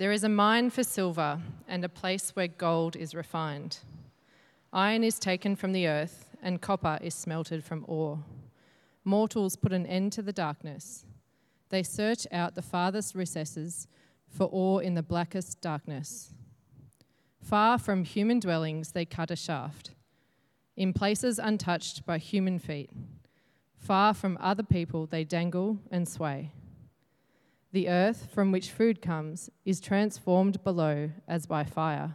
There is a mine for silver and a place where gold is refined. Iron is taken from the earth, and copper is smelted from ore. Mortals put an end to the darkness. They search out the farthest recesses for ore in the blackest darkness. Far from human dwellings, they cut a shaft, in places untouched by human feet. Far from other people, they dangle and sway. The earth from which food comes is transformed below as by fire.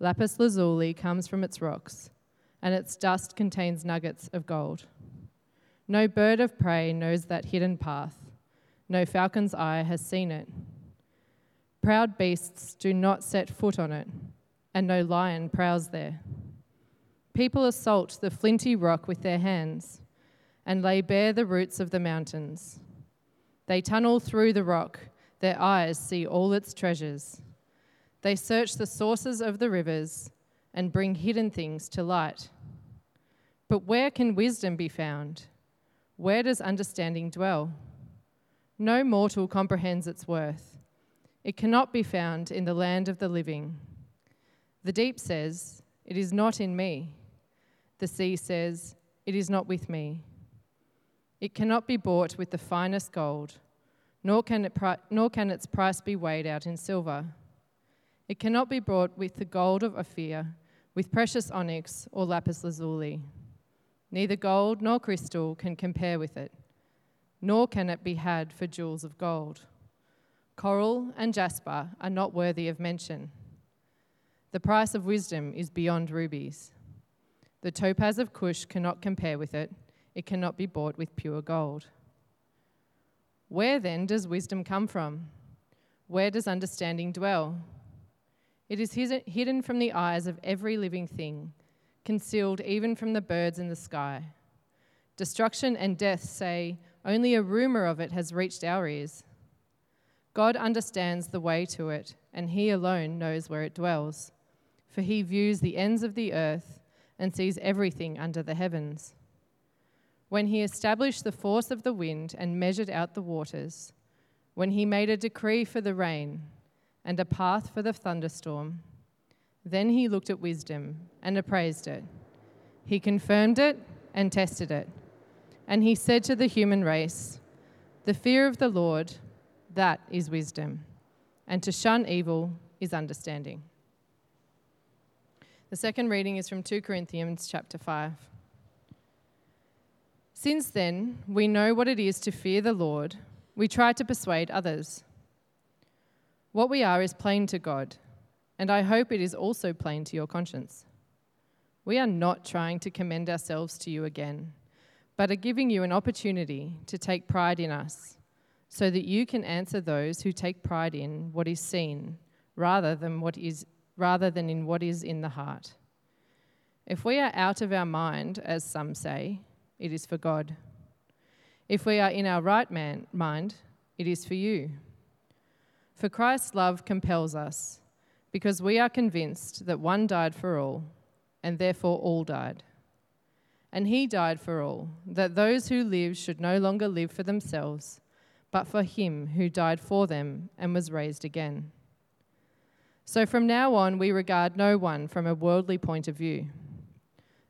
Lapis lazuli comes from its rocks, and its dust contains nuggets of gold. No bird of prey knows that hidden path, no falcon's eye has seen it. Proud beasts do not set foot on it, and no lion prowls there. People assault the flinty rock with their hands and lay bare the roots of the mountains. They tunnel through the rock, their eyes see all its treasures. They search the sources of the rivers and bring hidden things to light. But where can wisdom be found? Where does understanding dwell? No mortal comprehends its worth. It cannot be found in the land of the living. The deep says, It is not in me. The sea says, It is not with me. It cannot be bought with the finest gold, nor can, it pri- nor can its price be weighed out in silver. It cannot be bought with the gold of Ophir, with precious onyx or lapis lazuli. Neither gold nor crystal can compare with it, nor can it be had for jewels of gold. Coral and jasper are not worthy of mention. The price of wisdom is beyond rubies. The topaz of Cush cannot compare with it it cannot be bought with pure gold. Where then does wisdom come from? Where does understanding dwell? It is hidden from the eyes of every living thing, concealed even from the birds in the sky. Destruction and death say, only a rumor of it has reached our ears. God understands the way to it, and He alone knows where it dwells. For He views the ends of the earth and sees everything under the heavens when he established the force of the wind and measured out the waters, when he made a decree for the rain and a path for the thunderstorm, then he looked at wisdom and appraised it. He confirmed it and tested it. And he said to the human race, The fear of the Lord, that is wisdom, and to shun evil is understanding. The second reading is from 2 Corinthians chapter 5. Since then, we know what it is to fear the Lord. We try to persuade others. What we are is plain to God, and I hope it is also plain to your conscience. We are not trying to commend ourselves to you again, but are giving you an opportunity to take pride in us, so that you can answer those who take pride in what is seen rather than what is rather than in what is in the heart. If we are out of our mind, as some say, it is for God. If we are in our right man, mind, it is for you. For Christ's love compels us, because we are convinced that one died for all, and therefore all died. And he died for all, that those who live should no longer live for themselves, but for him who died for them and was raised again. So from now on, we regard no one from a worldly point of view.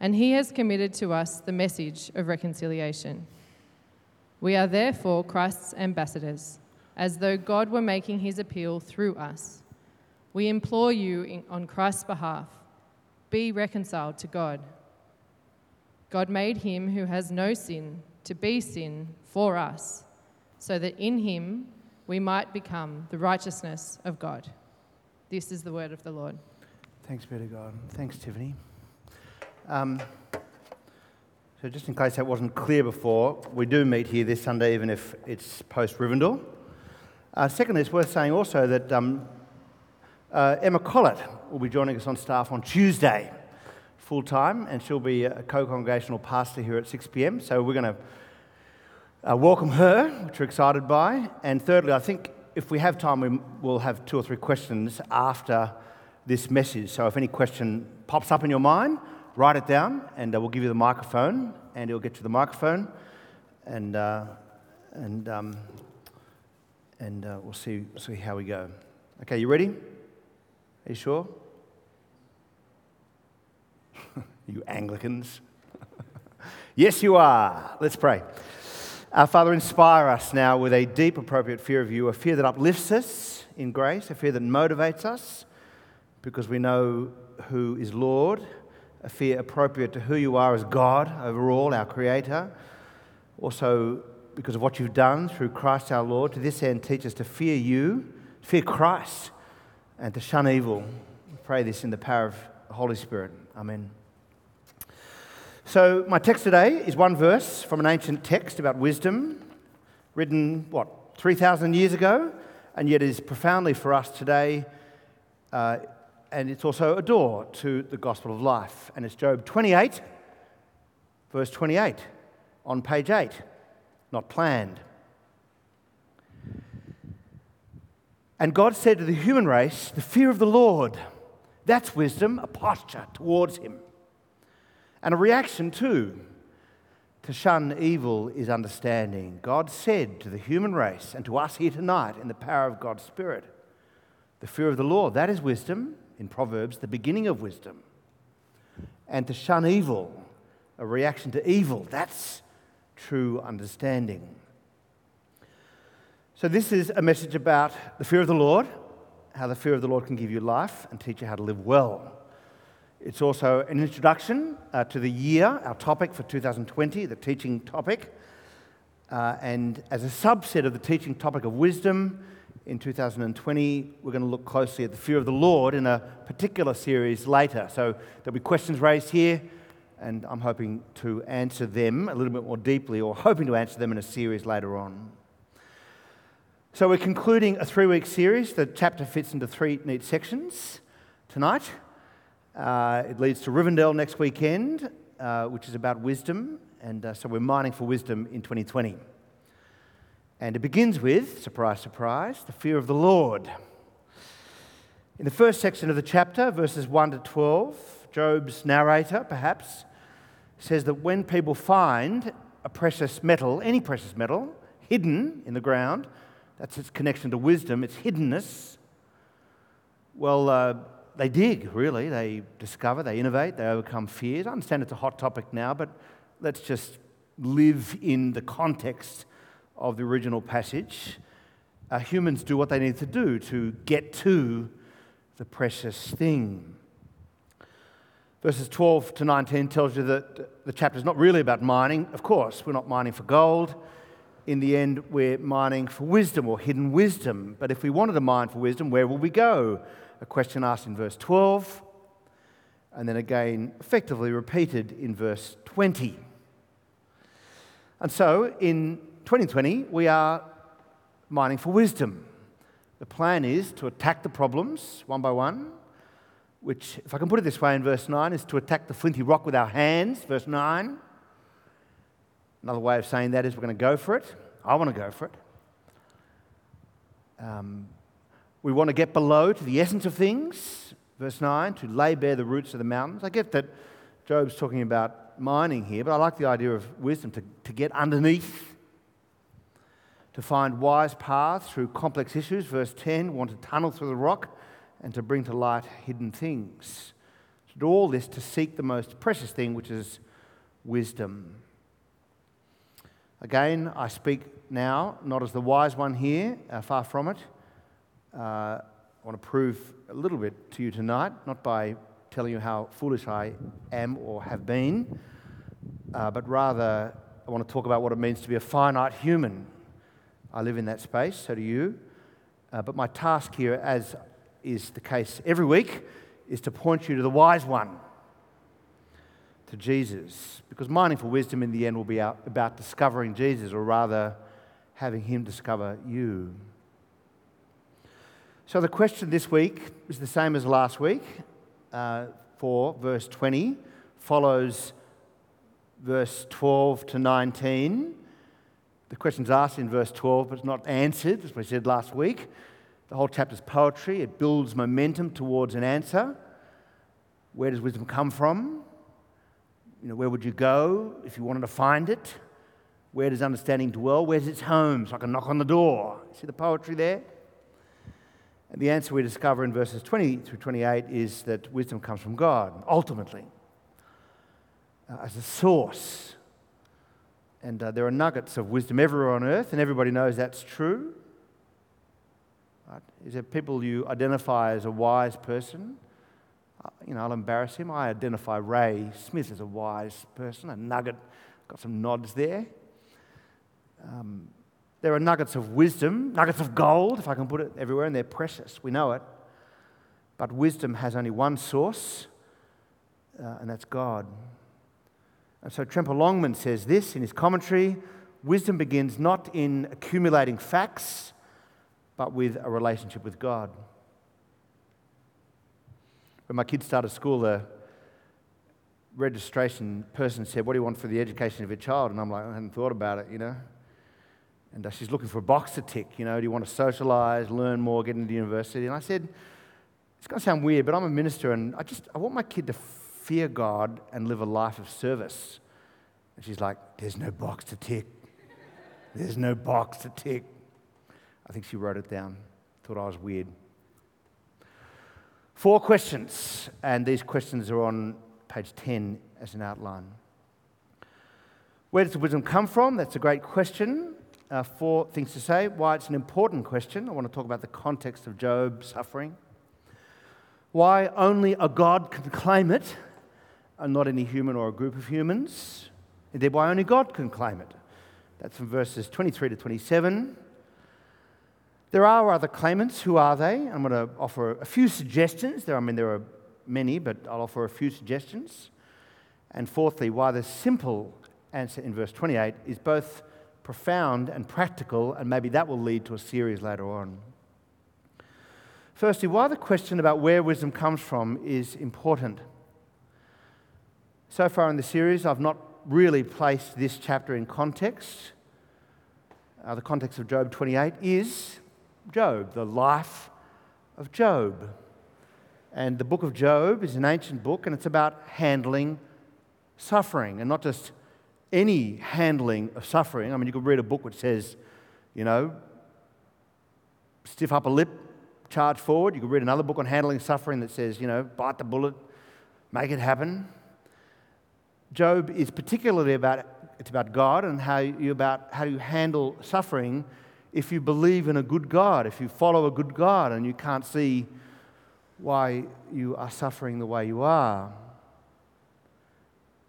and he has committed to us the message of reconciliation. We are therefore Christ's ambassadors, as though God were making his appeal through us. We implore you in, on Christ's behalf be reconciled to God. God made him who has no sin to be sin for us, so that in him we might become the righteousness of God. This is the word of the Lord. Thanks be to God. Thanks, Tiffany. Um, so, just in case that wasn't clear before, we do meet here this Sunday, even if it's post Rivendell. Uh, secondly, it's worth saying also that um, uh, Emma Collett will be joining us on staff on Tuesday, full time, and she'll be a co congregational pastor here at 6 pm. So we're going to uh, welcome her, which we're excited by. And thirdly, I think if we have time, we will have two or three questions after this message. So if any question pops up in your mind, write it down, and uh, we'll give you the microphone, and he'll get to the microphone, and uh, and um, and uh, we'll see see how we go. Okay, you ready? Are you sure? you Anglicans. yes, you are. Let's pray. Our Father, inspire us now with a deep, appropriate fear of you, a fear that uplifts us in grace, a fear that motivates us because we know who is Lord, a fear appropriate to who you are as God overall, our Creator. Also, because of what you've done through Christ our Lord, to this end, teach us to fear you, fear Christ, and to shun evil. We pray this in the power of the Holy Spirit. Amen. So, my text today is one verse from an ancient text about wisdom, written, what, 3,000 years ago, and yet is profoundly for us today. Uh, and it's also a door to the gospel of life. And it's Job 28, verse 28, on page 8, not planned. And God said to the human race, the fear of the Lord, that's wisdom, a posture towards Him. And a reaction too. To shun evil is understanding. God said to the human race and to us here tonight in the power of God's Spirit, the fear of the Lord, that is wisdom, in Proverbs, the beginning of wisdom. And to shun evil, a reaction to evil, that's true understanding. So, this is a message about the fear of the Lord, how the fear of the Lord can give you life and teach you how to live well. It's also an introduction uh, to the year, our topic for 2020, the teaching topic. Uh, and as a subset of the teaching topic of wisdom, in 2020, we're going to look closely at the fear of the Lord in a particular series later. So there'll be questions raised here, and I'm hoping to answer them a little bit more deeply, or hoping to answer them in a series later on. So we're concluding a three week series. The chapter fits into three neat sections tonight. Uh, it leads to Rivendell next weekend, uh, which is about wisdom. And uh, so we're mining for wisdom in 2020. And it begins with, surprise, surprise, the fear of the Lord. In the first section of the chapter, verses 1 to 12, Job's narrator, perhaps, says that when people find a precious metal, any precious metal, hidden in the ground, that's its connection to wisdom, its hiddenness, well, uh, they dig, really. They discover, they innovate, they overcome fears. I understand it's a hot topic now, but let's just live in the context of the original passage. Uh, humans do what they need to do to get to the precious thing. Verses 12 to 19 tells you that the chapter is not really about mining. Of course, we're not mining for gold. In the end, we're mining for wisdom or hidden wisdom. But if we wanted to mine for wisdom, where will we go? a question asked in verse 12, and then again effectively repeated in verse 20. And so in 2020, we are mining for wisdom. The plan is to attack the problems one by one, which, if I can put it this way in verse 9, is to attack the flinty rock with our hands, verse 9. Another way of saying that is we're going to go for it. I want to go for it. Um, we want to get below to the essence of things, verse 9, to lay bare the roots of the mountains. I get that Job's talking about mining here, but I like the idea of wisdom to, to get underneath, to find wise paths through complex issues. Verse 10, want to tunnel through the rock and to bring to light hidden things. To do all this to seek the most precious thing, which is wisdom. Again, I speak now not as the wise one here, uh, far from it uh, I want to prove a little bit to you tonight, not by telling you how foolish I am or have been, uh, but rather I want to talk about what it means to be a finite human. I live in that space, so do you. Uh, but my task here, as is the case every week, is to point you to the wise one, to Jesus. Because mining for wisdom in the end will be about discovering Jesus, or rather, having him discover you. So the question this week is the same as last week. Uh, for verse 20 follows verse 12 to 19. The question's asked in verse 12, but it's not answered, as we said last week. The whole chapter's poetry. It builds momentum towards an answer. Where does wisdom come from? You know, where would you go if you wanted to find it? Where does understanding dwell? Where's its home? So I can knock on the door. See the poetry there? And the answer we discover in verses 20 through 28 is that wisdom comes from God, ultimately, uh, as a source. And uh, there are nuggets of wisdom everywhere on earth, and everybody knows that's true. Right? Is there people you identify as a wise person? Uh, you know, I'll embarrass him. I identify Ray Smith as a wise person, a nugget, got some nods there. Um, there are nuggets of wisdom, nuggets of gold, if I can put it everywhere, and they're precious. We know it. But wisdom has only one source, uh, and that's God. And so Tremper Longman says this in his commentary wisdom begins not in accumulating facts, but with a relationship with God. When my kids started school, the registration person said, What do you want for the education of your child? And I'm like, I hadn't thought about it, you know. And uh, she's looking for a box to tick. You know, do you want to socialize, learn more, get into university? And I said, it's going to sound weird, but I'm a minister and I just I want my kid to fear God and live a life of service. And she's like, there's no box to tick. There's no box to tick. I think she wrote it down. Thought I was weird. Four questions, and these questions are on page 10 as an outline. Where does the wisdom come from? That's a great question uh, four things to say. Why it's an important question. I want to talk about the context of Job's suffering. Why only a God can claim it, and not any human or a group of humans. and thereby only God can claim it. That's from verses 23 to 27. There are other claimants. Who are they? I'm going to offer a few suggestions. There, I mean, there are many, but I'll offer a few suggestions. And fourthly, why the simple answer in verse 28 is both profound and practical, and maybe that will lead to a series later on. Firstly, why the question about where wisdom comes from is important. So far in the series, I've not really placed this chapter in context. Uh, the context of Job 28 is Job, the life of Job. And the book of Job is an ancient book, and it's about handling suffering, and not just any handling of suffering. I mean, you could read a book which says, you know, stiff upper lip, charge forward. You could read another book on handling suffering that says, you know, bite the bullet, make it happen. Job is particularly about it's about God and how you about how you handle suffering if you believe in a good God, if you follow a good God and you can't see why you are suffering the way you are.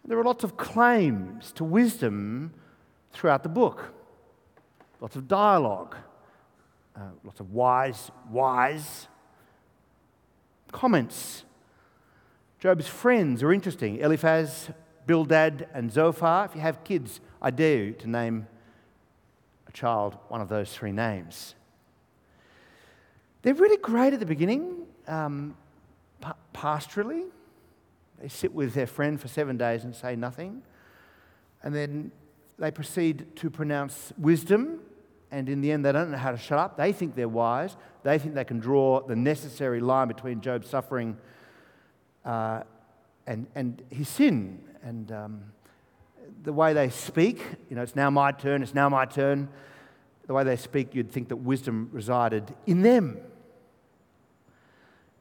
There are lots of claims to wisdom throughout the book, lots of dialogue, uh, lots of wise, wise comments. Job's friends are interesting Eliphaz, Bildad, and Zophar. If you have kids, I dare you to name a child one of those three names. They're really great at the beginning, um, pastorally. They sit with their friend for seven days and say nothing. And then they proceed to pronounce wisdom. And in the end, they don't know how to shut up. They think they're wise. They think they can draw the necessary line between Job's suffering uh, and, and his sin. And um, the way they speak, you know, it's now my turn, it's now my turn. The way they speak, you'd think that wisdom resided in them.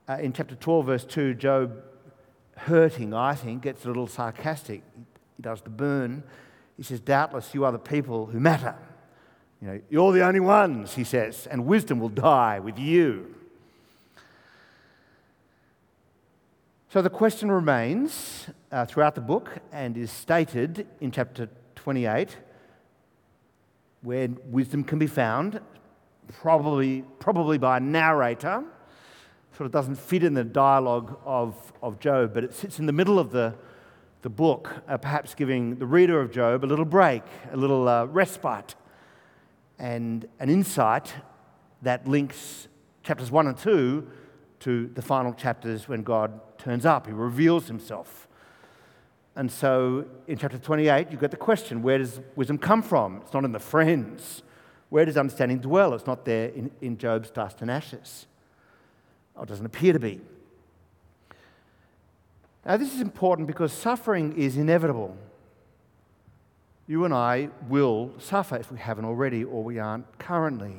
Uh, in chapter 12, verse 2, Job hurting, I think, gets a little sarcastic. He does the burn. He says, Doubtless you are the people who matter. You know, you're the only ones, he says, and wisdom will die with you. So the question remains uh, throughout the book and is stated in chapter 28 where wisdom can be found, probably, probably by a narrator sort of doesn't fit in the dialogue of, of Job, but it sits in the middle of the, the book, uh, perhaps giving the reader of Job a little break, a little uh, respite, and an insight that links chapters 1 and 2 to the final chapters when God turns up, He reveals Himself. And so in chapter 28, you get the question where does wisdom come from? It's not in the friends. Where does understanding dwell? It's not there in, in Job's dust and ashes. Or it doesn't appear to be. Now, this is important because suffering is inevitable. You and I will suffer if we haven't already or we aren't currently.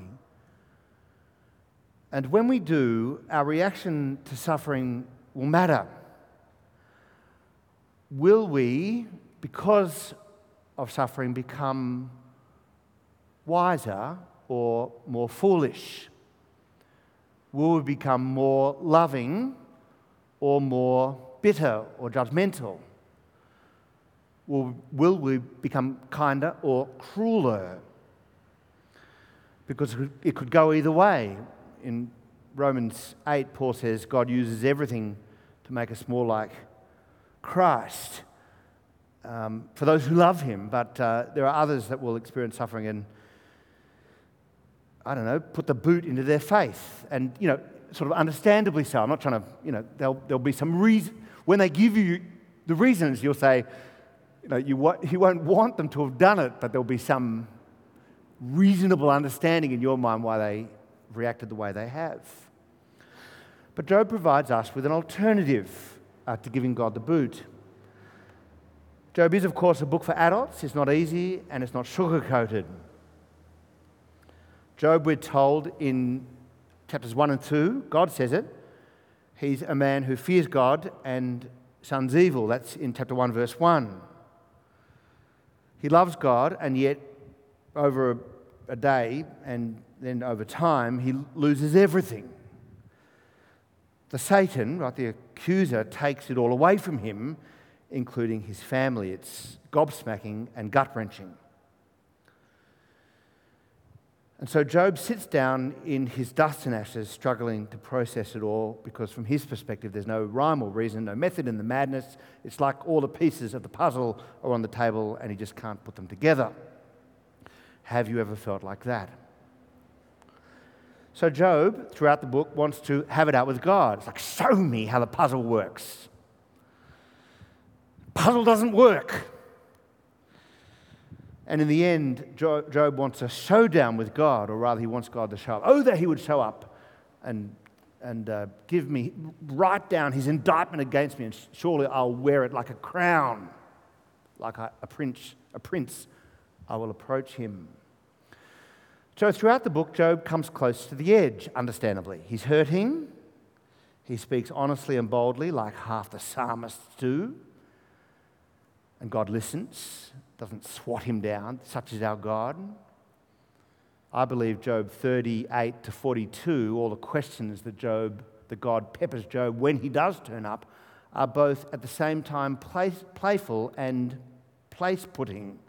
And when we do, our reaction to suffering will matter. Will we, because of suffering, become wiser or more foolish? Will we become more loving or more bitter or judgmental? Will, will we become kinder or crueler? Because it could go either way in Romans 8, Paul says God uses everything to make us more like Christ um, for those who love him, but uh, there are others that will experience suffering and, I don't know, put the boot into their faith. And, you know, sort of understandably so. I'm not trying to, you know, there'll, there'll be some reason. When they give you the reasons, you'll say, you know, you, you won't want them to have done it, but there'll be some reasonable understanding in your mind why they reacted the way they have. But Job provides us with an alternative uh, to giving God the boot. Job is, of course, a book for adults. It's not easy and it's not sugar coated. Job, we're told in chapters 1 and 2, God says it. He's a man who fears God and shuns evil. That's in chapter 1, verse 1. He loves God, and yet over a, a day and then over time, he loses everything. The Satan, right, the accuser, takes it all away from him, including his family. It's gobsmacking and gut wrenching. And so Job sits down in his dust and ashes, struggling to process it all, because from his perspective, there's no rhyme or reason, no method in the madness. It's like all the pieces of the puzzle are on the table and he just can't put them together. Have you ever felt like that? So, Job, throughout the book, wants to have it out with God. It's like, show me how the puzzle works. Puzzle doesn't work. And in the end, Job wants a showdown with God, or rather, he wants God to show up. Oh, that he would show up and, and uh, give me, write down his indictment against me, and surely I'll wear it like a crown, like a, a prince. A prince, I will approach him. So, throughout the book, Job comes close to the edge, understandably. He's hurting. He speaks honestly and boldly, like half the psalmists do. And God listens, doesn't swat him down. Such is our God. I believe Job 38 to 42, all the questions that Job, that God peppers Job when he does turn up, are both at the same time play, playful and place putting.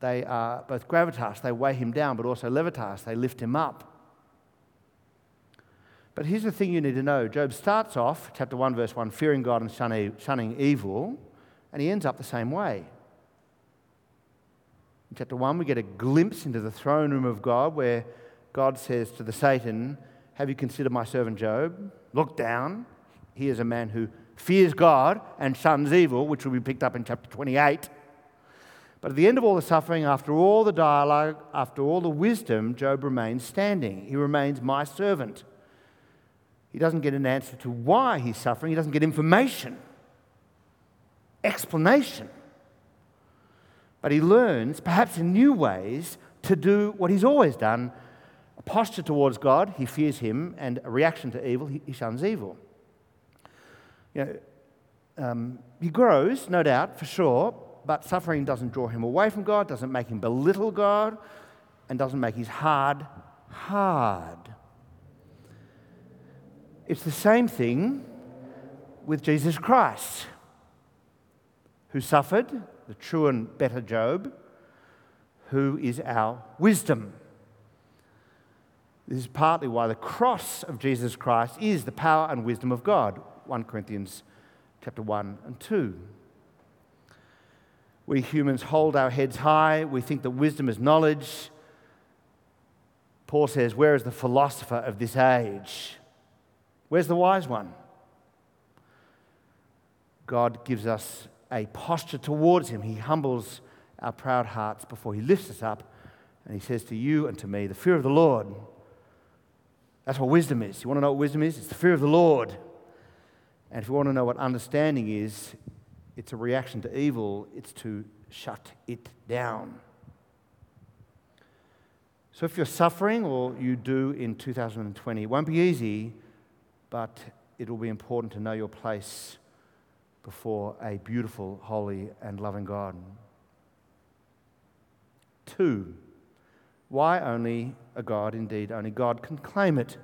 They are both gravitas, they weigh him down, but also levitas, they lift him up. But here's the thing you need to know Job starts off, chapter 1, verse 1, fearing God and shunning evil, and he ends up the same way. In chapter 1, we get a glimpse into the throne room of God where God says to the Satan, Have you considered my servant Job? Look down. He is a man who fears God and shuns evil, which will be picked up in chapter 28. But at the end of all the suffering, after all the dialogue, after all the wisdom, Job remains standing. He remains my servant. He doesn't get an answer to why he's suffering, he doesn't get information, explanation. But he learns, perhaps in new ways, to do what he's always done a posture towards God, he fears him, and a reaction to evil, he, shuns evil. You know, um, he grows, no doubt, for sure, but suffering doesn't draw him away from God, doesn't make him belittle God, and doesn't make his heart hard. It's the same thing with Jesus Christ, who suffered, the true and better Job, who is our wisdom. This is partly why the cross of Jesus Christ is the power and wisdom of God. 1 Corinthians chapter 1 and 2. We humans hold our heads high. We think that wisdom is knowledge. Paul says, Where is the philosopher of this age? Where's the wise one? God gives us a posture towards him. He humbles our proud hearts before he lifts us up. And he says to you and to me, The fear of the Lord. That's what wisdom is. You want to know what wisdom is? It's the fear of the Lord. And if you want to know what understanding is, it's a reaction to evil, it's to shut it down. So if you're suffering, or you do in 2020, it won't be easy, but it will be important to know your place before a beautiful, holy, and loving God. Two, why only a God? Indeed, only God can claim it.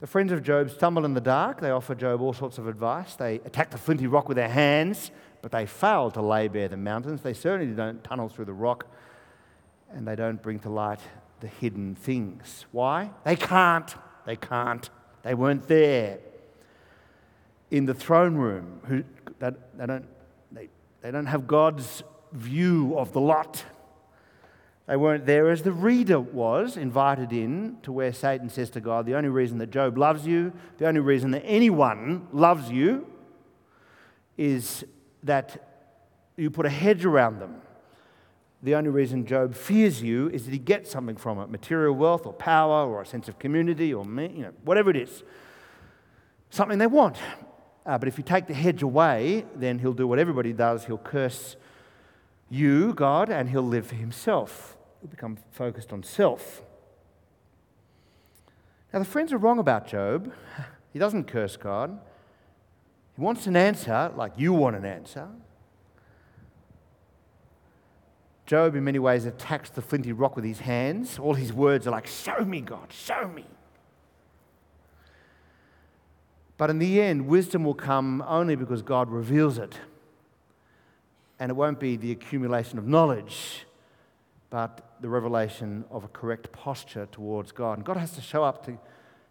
The friends of Job stumble in the dark. They offer Job all sorts of advice. They attack the flinty rock with their hands, but they fail to lay bare the mountains. They certainly don't tunnel through the rock, and they don't bring to light the hidden things. Why? They can't. They can't. They weren't there. In the throne room, who, they, they, don't, they, they don't have God's view of the lot. They weren't there as the reader was invited in to where Satan says to God, The only reason that Job loves you, the only reason that anyone loves you, is that you put a hedge around them. The only reason Job fears you is that he gets something from it material wealth or power or a sense of community or you know, whatever it is. Something they want. Uh, but if you take the hedge away, then he'll do what everybody does. He'll curse you, God, and he'll live for himself. He'll become focused on self. Now, the friends are wrong about Job. He doesn't curse God. He wants an answer like you want an answer. Job, in many ways, attacks the flinty rock with his hands. All his words are like, Show me, God, show me. But in the end, wisdom will come only because God reveals it and it won't be the accumulation of knowledge, but the revelation of a correct posture towards God. And God has to show up to,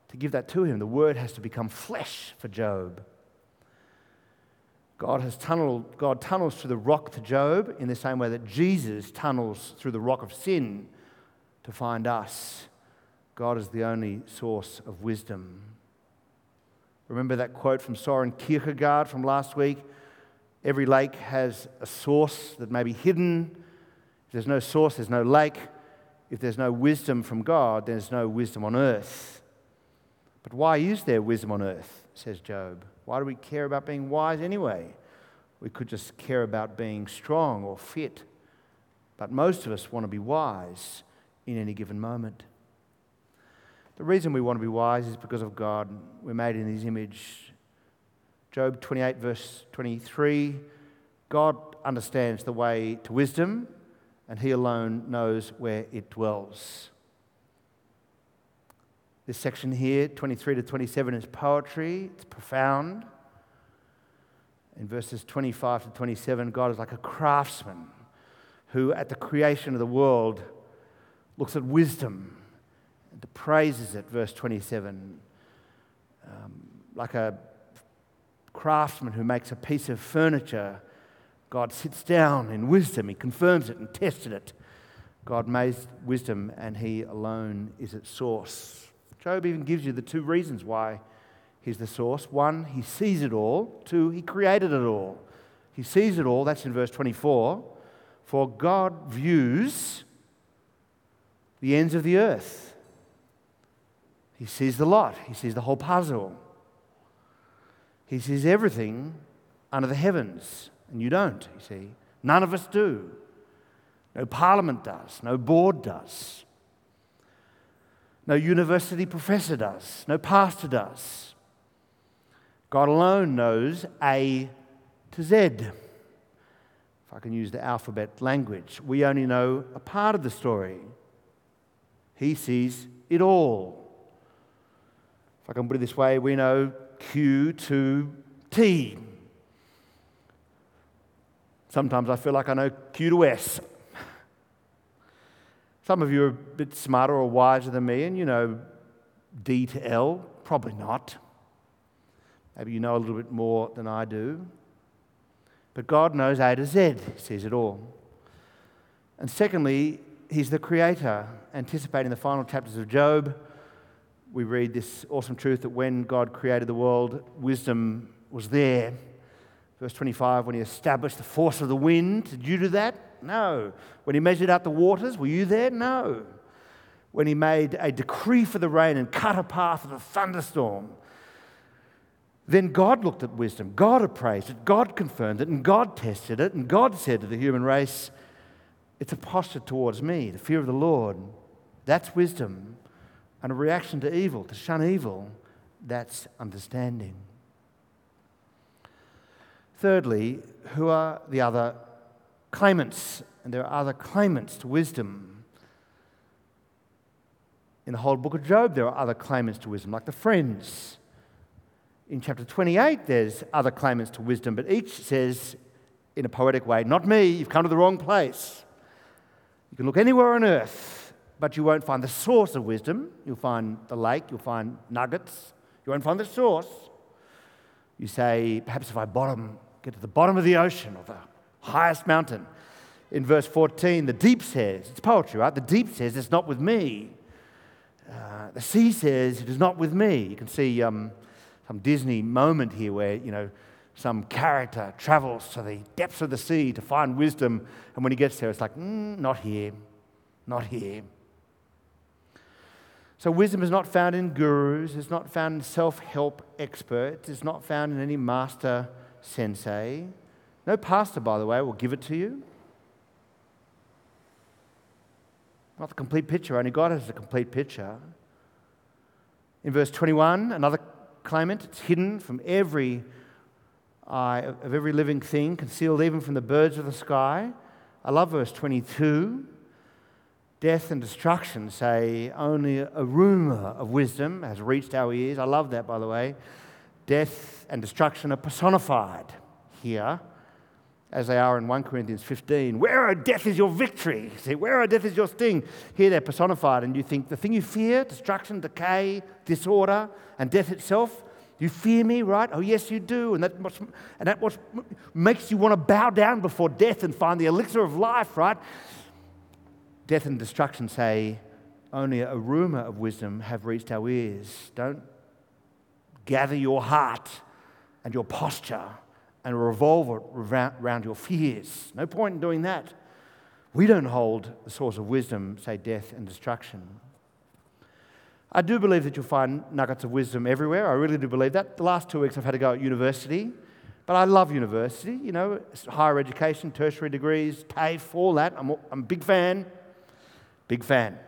to give that to him. The word has to become flesh for Job. God has tunneled, God tunnels through the rock to Job in the same way that Jesus tunnels through the rock of sin to find us. God is the only source of wisdom. Remember that quote from Soren Kierkegaard from last week? Every lake has a source that may be hidden. If there's no source, there's no lake. If there's no wisdom from God, there's no wisdom on earth. But why is there wisdom on earth, says Job? Why do we care about being wise anyway? We could just care about being strong or fit. But most of us want to be wise in any given moment. The reason we want to be wise is because of God. We're made in His image. Job 28, verse 23 God understands the way to wisdom, and He alone knows where it dwells. This section here, 23 to 27, is poetry, it's profound. In verses 25 to 27, God is like a craftsman who, at the creation of the world, looks at wisdom and praises it. Verse 27, um, like a craftsman who makes a piece of furniture, God sits down in wisdom, He confirms it and tested it. God made wisdom, and He alone is its source. Job even gives you the two reasons why He's the source. One, He sees it all. Two, He created it all. He sees it all, that's in verse 24. For God views the ends of the earth. He sees the lot, He sees the whole puzzle. He sees everything under the heavens, and you don't, you see. None of us do. No parliament does, no board does, no university professor does, no pastor does. God alone knows A to Z. If I can use the alphabet language, we only know a part of the story. He sees it all. If I can put it this way, we know Q to T. Sometimes I feel like I know Q to S. Some of you are a bit smarter or wiser than me, and you know D to L. Probably not. Maybe you know a little bit more than I do. But God knows A to Z, He sees it all. And secondly, He's the creator, anticipating the final chapters of Job. We read this awesome truth that when God created the world, wisdom was there. Verse 25, when he established the force of the wind, did you do that? No. When he measured out the waters, were you there? No. When he made a decree for the rain and cut a path for the thunderstorm, then God looked at wisdom. God appraised it. God confirmed it. And God tested it. And God said to the human race, It's a posture towards me, the fear of the Lord. That's wisdom. And a reaction to evil, to shun evil, that's understanding. Thirdly, who are the other claimants? And there are other claimants to wisdom. In the whole book of Job, there are other claimants to wisdom, like the friends. In chapter 28, there's other claimants to wisdom, but each says in a poetic way, Not me, you've come to the wrong place. You can look anywhere on earth, but you won't find the source of wisdom. You'll find the lake, you'll find nuggets, you won't find the source. You say, Perhaps if I bottom, get to the bottom of the ocean or the highest mountain. In verse 14, the deep says, it's poetry, right? The deep says, It's not with me. Uh, the sea says, It is not with me. You can see um, some Disney moment here where, you know, some character travels to the depths of the sea to find wisdom, and when he gets there, it's like, mm, Not here, not here. So, wisdom is not found in gurus, it's not found in self help experts, it's not found in any master sensei. No pastor, by the way, will give it to you. Not the complete picture, only God has the complete picture. In verse 21, another claimant, it's hidden from every eye of every living thing, concealed even from the birds of the sky. I love verse 22. Death and destruction say only a rumor of wisdom has reached our ears. I love that, by the way. Death and destruction are personified here as they are in 1 Corinthians 15. Where, O death, is your victory? See, where, O death, is your sting? Here they're personified, and you think the thing you fear, destruction, decay, disorder, and death itself, you fear me, right? Oh, yes, you do. And that, and that makes you want to bow down before death and find the elixir of life, right? Death and destruction say, only a rumor of wisdom have reached our ears. Don't gather your heart and your posture and revolve it around your fears. No point in doing that. We don't hold the source of wisdom, say death and destruction. I do believe that you'll find nuggets of wisdom everywhere. I really do believe that. The last two weeks I've had to go at university, but I love university, you know, higher education, tertiary degrees, TAFE, all that. I'm, I'm a big fan. Big fan.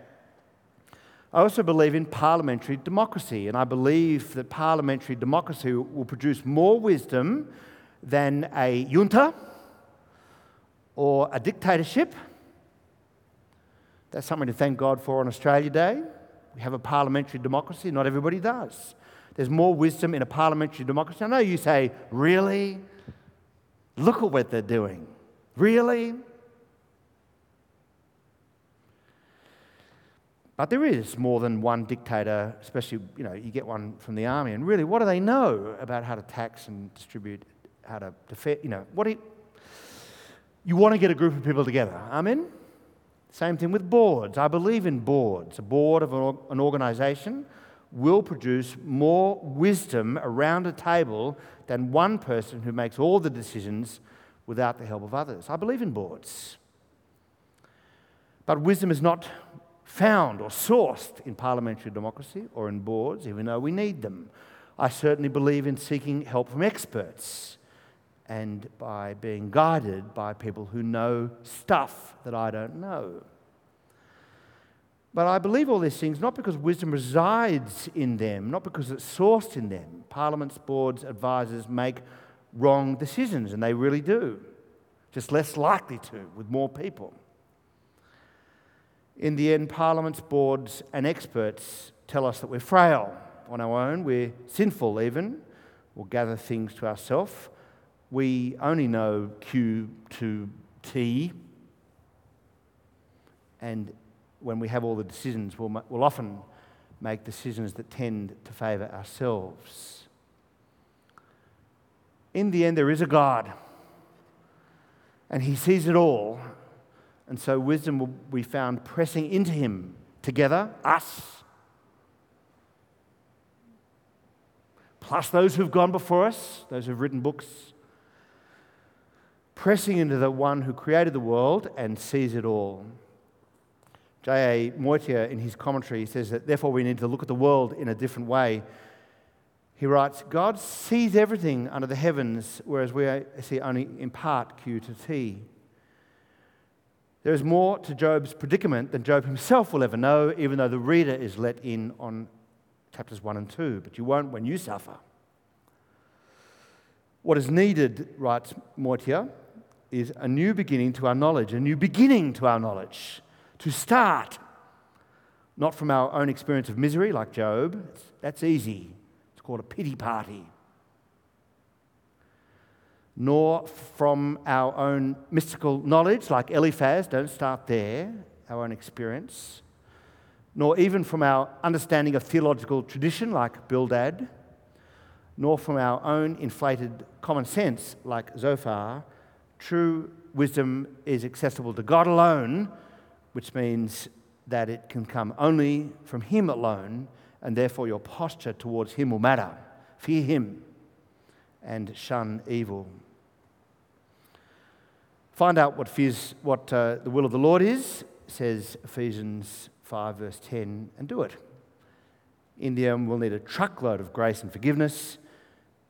I also believe in parliamentary democracy, and I believe that parliamentary democracy will produce more wisdom than a junta or a dictatorship. That's something to thank God for on Australia Day. We have a parliamentary democracy, not everybody does. There's more wisdom in a parliamentary democracy. I know you say, really? Look at what they're doing. Really? But there is more than one dictator, especially, you know, you get one from the army. And really, what do they know about how to tax and distribute how to defend, you know, what do you, you want to get a group of people together. Amen? Same thing with boards. I believe in boards. A board of an organization will produce more wisdom around a table than one person who makes all the decisions without the help of others. I believe in boards. But wisdom is not found or sourced in parliamentary democracy or in boards, even though we need them. I certainly believe in seeking help from experts and by being guided by people who know stuff that I don't know. But I believe all these things not because wisdom resides in them, not because it's sourced in them. Parliaments, boards, advisors make wrong decisions, and they really do. Just less likely to with more people. In the end, parliaments, boards, and experts tell us that we're frail on our own, we're sinful even, we'll gather things to ourselves we only know Q to T, and when we have all the decisions, we'll, we'll often make decisions that tend to favour ourselves. In the end, there is a God, and He sees it all, And so wisdom will be found pressing into him together, us, plus those who've gone before us, those who've written books, pressing into the one who created the world and sees it all. J.A. Motyer, in his commentary, says that therefore we need to look at the world in a different way. He writes, God sees everything under the heavens, whereas we uh, see only in part Q to T. There is more to Job's predicament than Job himself will ever know, even though the reader is let in on chapters 1 and 2. But you won't when you suffer. What is needed, writes Motyer, is a new beginning to our knowledge, a new beginning to our knowledge, to start. Not from our own experience of misery, like Job, that's easy. It's called a pity party. Nor from our own mystical knowledge, like Eliphaz, don't start there, our own experience. Nor even from our understanding of theological tradition, like Bildad. Nor from our own inflated common sense, like Zophar True wisdom is accessible to God alone, which means that it can come only from Him alone, and therefore your posture towards Him will matter. Fear Him and shun evil. Find out what, fears, what uh, the will of the Lord is, says Ephesians 5, verse 10, and do it. In the end, we'll need a truckload of grace and forgiveness,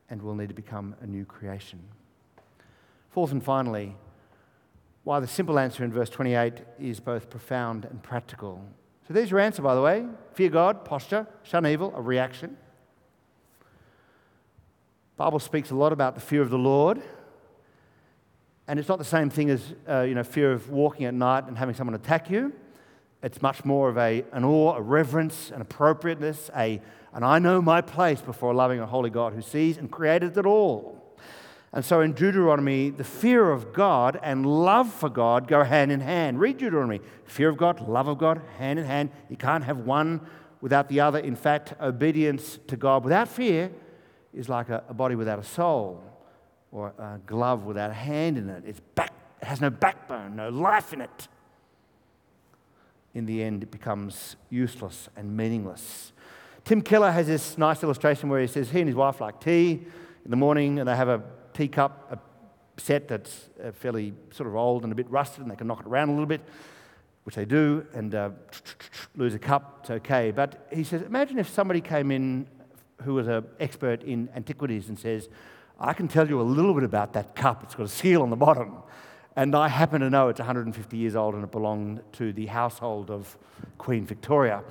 and we'll need to become a new creation. Fourth and finally, why the simple answer in verse 28 is both profound and practical. So there's your answer, by the way fear God, posture, shun evil, a reaction. Bible speaks a lot about the fear of the Lord. And it's not the same thing as uh, you know, fear of walking at night and having someone attack you. It's much more of a, an awe, a reverence, an appropriateness, a, and I know my place before a loving and holy God who sees and created it all. And so in Deuteronomy, the fear of God and love for God go hand in hand. Read Deuteronomy. Fear of God, love of God, hand in hand. You can't have one without the other. In fact, obedience to God without fear is like a, a body without a soul or a glove without a hand in it. It's back, it has no backbone, no life in it. In the end, it becomes useless and meaningless. Tim Keller has this nice illustration where he says he and his wife like tea in the morning and they have a teacup, a set that's uh, fairly sort of old and a bit rusted, and they can knock it around a little bit, which they do, and uh, lose a cup, it's okay. But he says, imagine if somebody came in who was an expert in antiquities and says, I can tell you a little bit about that cup. It's got a seal on the bottom. And I happen to know it's 150 years old and it belonged to the household of Queen Victoria.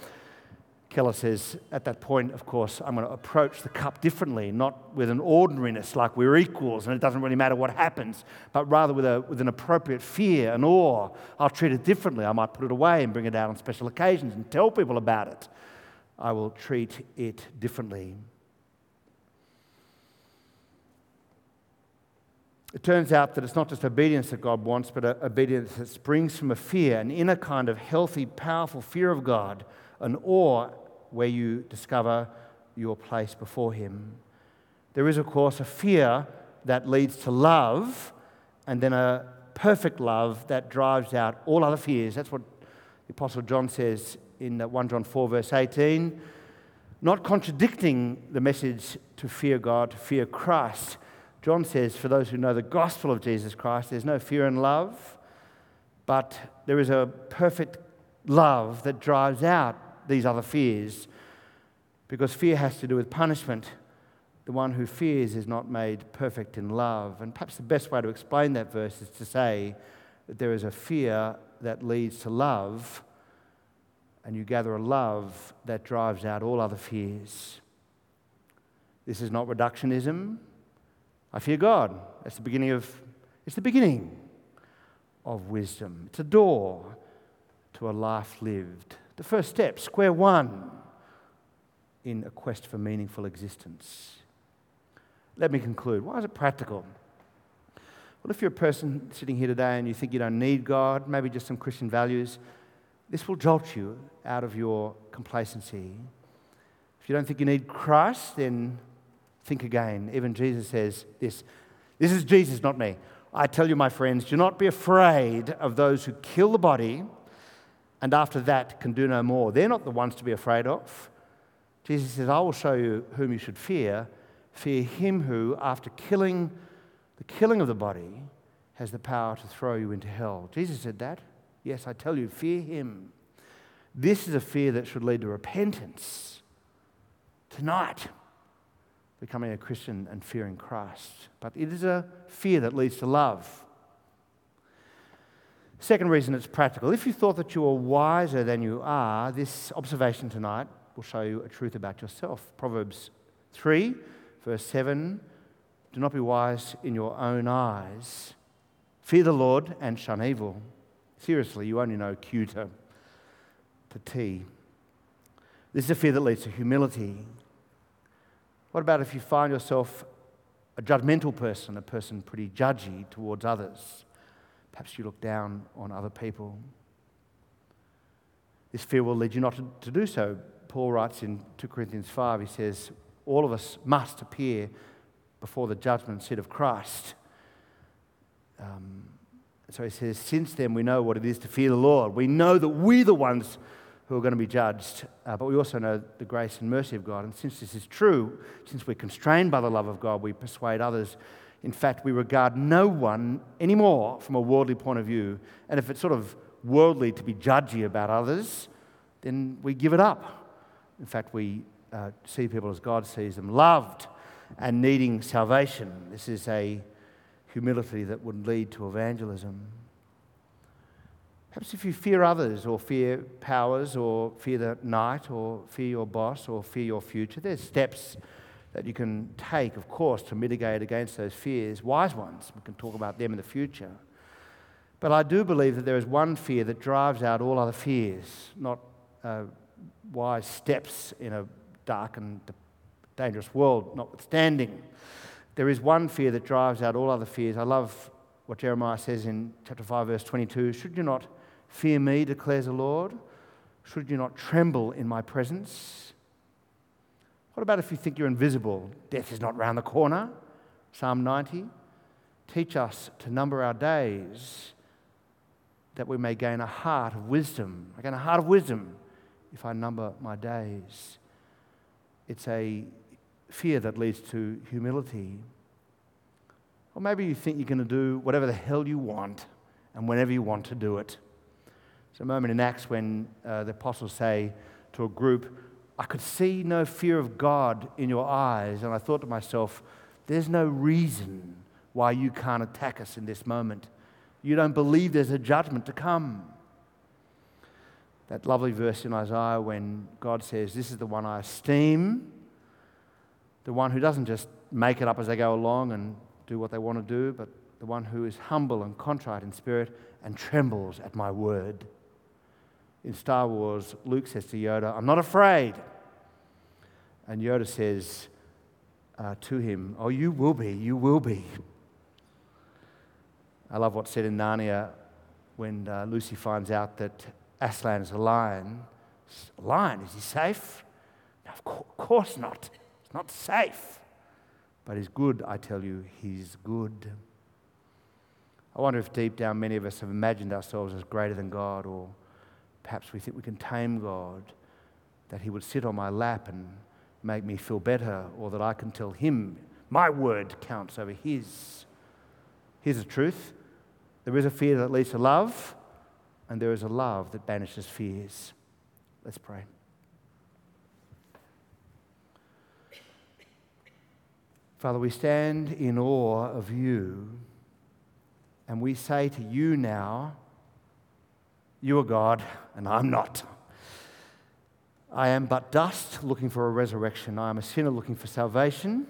Keller says, at that point, of course, I'm going to approach the cup differently, not with an ordinariness like we're equals and it doesn't really matter what happens, but rather with, a, with an appropriate fear and awe. I'll treat it differently. I might put it away and bring it out on special occasions and tell people about it. I will treat it differently. It turns out that it's not just obedience that God wants, but uh, obedience that springs from a fear, an inner kind of healthy, powerful fear of God, an awe where you discover your place before Him. There is, of course, a fear that leads to love, and then a perfect love that drives out all other fears. That's what the Apostle John says in uh, 1 John 4, verse 18. Not contradicting the message to fear God, to fear Christ. John says, for those who know the gospel of Jesus Christ, there's no fear in love, but there is a perfect love that drives out these other fears because fear has to do with punishment. The one who fears is not made perfect in love. And perhaps the best way to explain that verse is to say that there is a fear that leads to love, and you gather a love that drives out all other fears. This is not reductionism. I fear God. That's the beginning of it's the beginning of wisdom. It's a door to a life lived the first step, square one, in a quest for meaningful existence. Let me conclude. Why is it practical? Well, if you're a person sitting here today and you think you don't need God, maybe just some Christian values, this will jolt you out of your complacency. If you don't think you need Christ, then think again. Even Jesus says this this is Jesus, not me. I tell you, my friends, do not be afraid of those who kill the body and after that can do no more. They're not the ones to be afraid of. Jesus says, I will show you whom you should fear. Fear him who, after killing the killing of the body, has the power to throw you into hell. Jesus said that. Yes, I tell you, fear him. This is a fear that should lead to repentance tonight, becoming a Christian and fearing Christ. But it is a fear that leads to love. Second reason it's practical. If you thought that you were wiser than you are, this observation tonight will show you a truth about yourself. Proverbs 3, verse 7 Do not be wise in your own eyes. Fear the Lord and shun evil. Seriously, you only know Q to, to T. This is a fear that leads to humility. What about if you find yourself a judgmental person, a person pretty judgy towards others? Perhaps you look down on other people. This fear will lead you not to, do so. Paul writes in 2 Corinthians 5, he says, All of us must appear before the judgment seat of Christ. Um, so he says, Since then we know what it is to fear the Lord. We know that we're the ones who are going to be judged, uh, but we also know the grace and mercy of God. And since this is true, since we're constrained by the love of God, we persuade others. In fact, we regard no one anymore from a worldly point of view. And if it's sort of worldly to be judgy about others, then we give it up. In fact, we uh, see people as God sees them, loved and needing salvation. This is a humility that would lead to evangelism. Perhaps if you fear others, or fear powers, or fear the night, or fear your boss, or fear your future, there's steps that you can take, of course, to mitigate against those fears, wise ones. We can talk about them in the future. But I do believe that there is one fear that drives out all other fears, not uh, wise steps in a dark and dangerous world, notwithstanding. There is one fear that drives out all other fears. I love what Jeremiah says in chapter 5, verse 22 Should you not fear me, declares the Lord? Should you not tremble in my presence? What about if you think you're invisible? Death is not round the corner. Psalm 90. Teach us to number our days that we may gain a heart of wisdom. I gain a heart of wisdom if I number my days. It's a fear that leads to humility. Or maybe you think you're going to do whatever the hell you want and whenever you want to do it. There's a moment in Acts when uh, the apostles say to a group, I could see no fear of God in your eyes. And I thought to myself, there's no reason why you can't attack us in this moment. You don't believe there's a judgment to come that lovely verse in Isaiah when God says, This is the one I esteem, the one who doesn't just make it up as they go along and do what they want to do, but the one who is humble and contrite in spirit and trembles at my word. In Star Wars, Luke says to Yoda, I'm not afraid. And Yoda says uh, to him, Oh, you will be, you will be. I love what's said in Narnia when uh, Lucy finds out that Aslan is a lion. A lion, is he safe? No, of course not. He's not safe. But he's good, I tell you, he's good. I wonder if deep down many of us have imagined ourselves as greater than God, or perhaps we think we can tame God, that he would sit on my lap and make me feel better, or that I can tell him my word counts over his. Here's the truth there is a fear that leads to love, and there is a love that banishes fears. Let's pray. Father, we stand in awe of you, and we say to you now, You are God, and I'm not. I am but dust looking for a resurrection. I am a sinner looking for salvation.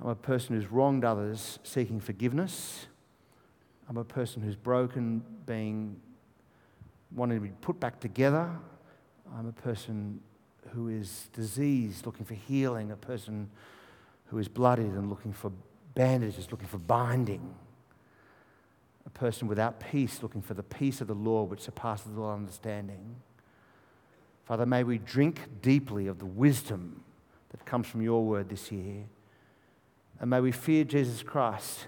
I'm a person who's wronged others seeking forgiveness. I'm a person who's broken, being wanting to be put back together. I'm a person who is diseased, looking for healing, a person who is bloodied and looking for bandages, looking for binding, a person without peace, looking for the peace of the Lord which surpasses all understanding. Father, may we drink deeply of the wisdom that comes from your word this year. And may we fear Jesus Christ,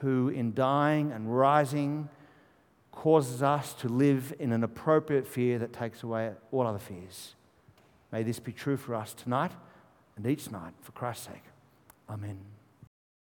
who in dying and rising causes us to live in an appropriate fear that takes away all other fears. May this be true for us tonight and each night for Christ's sake. Amen.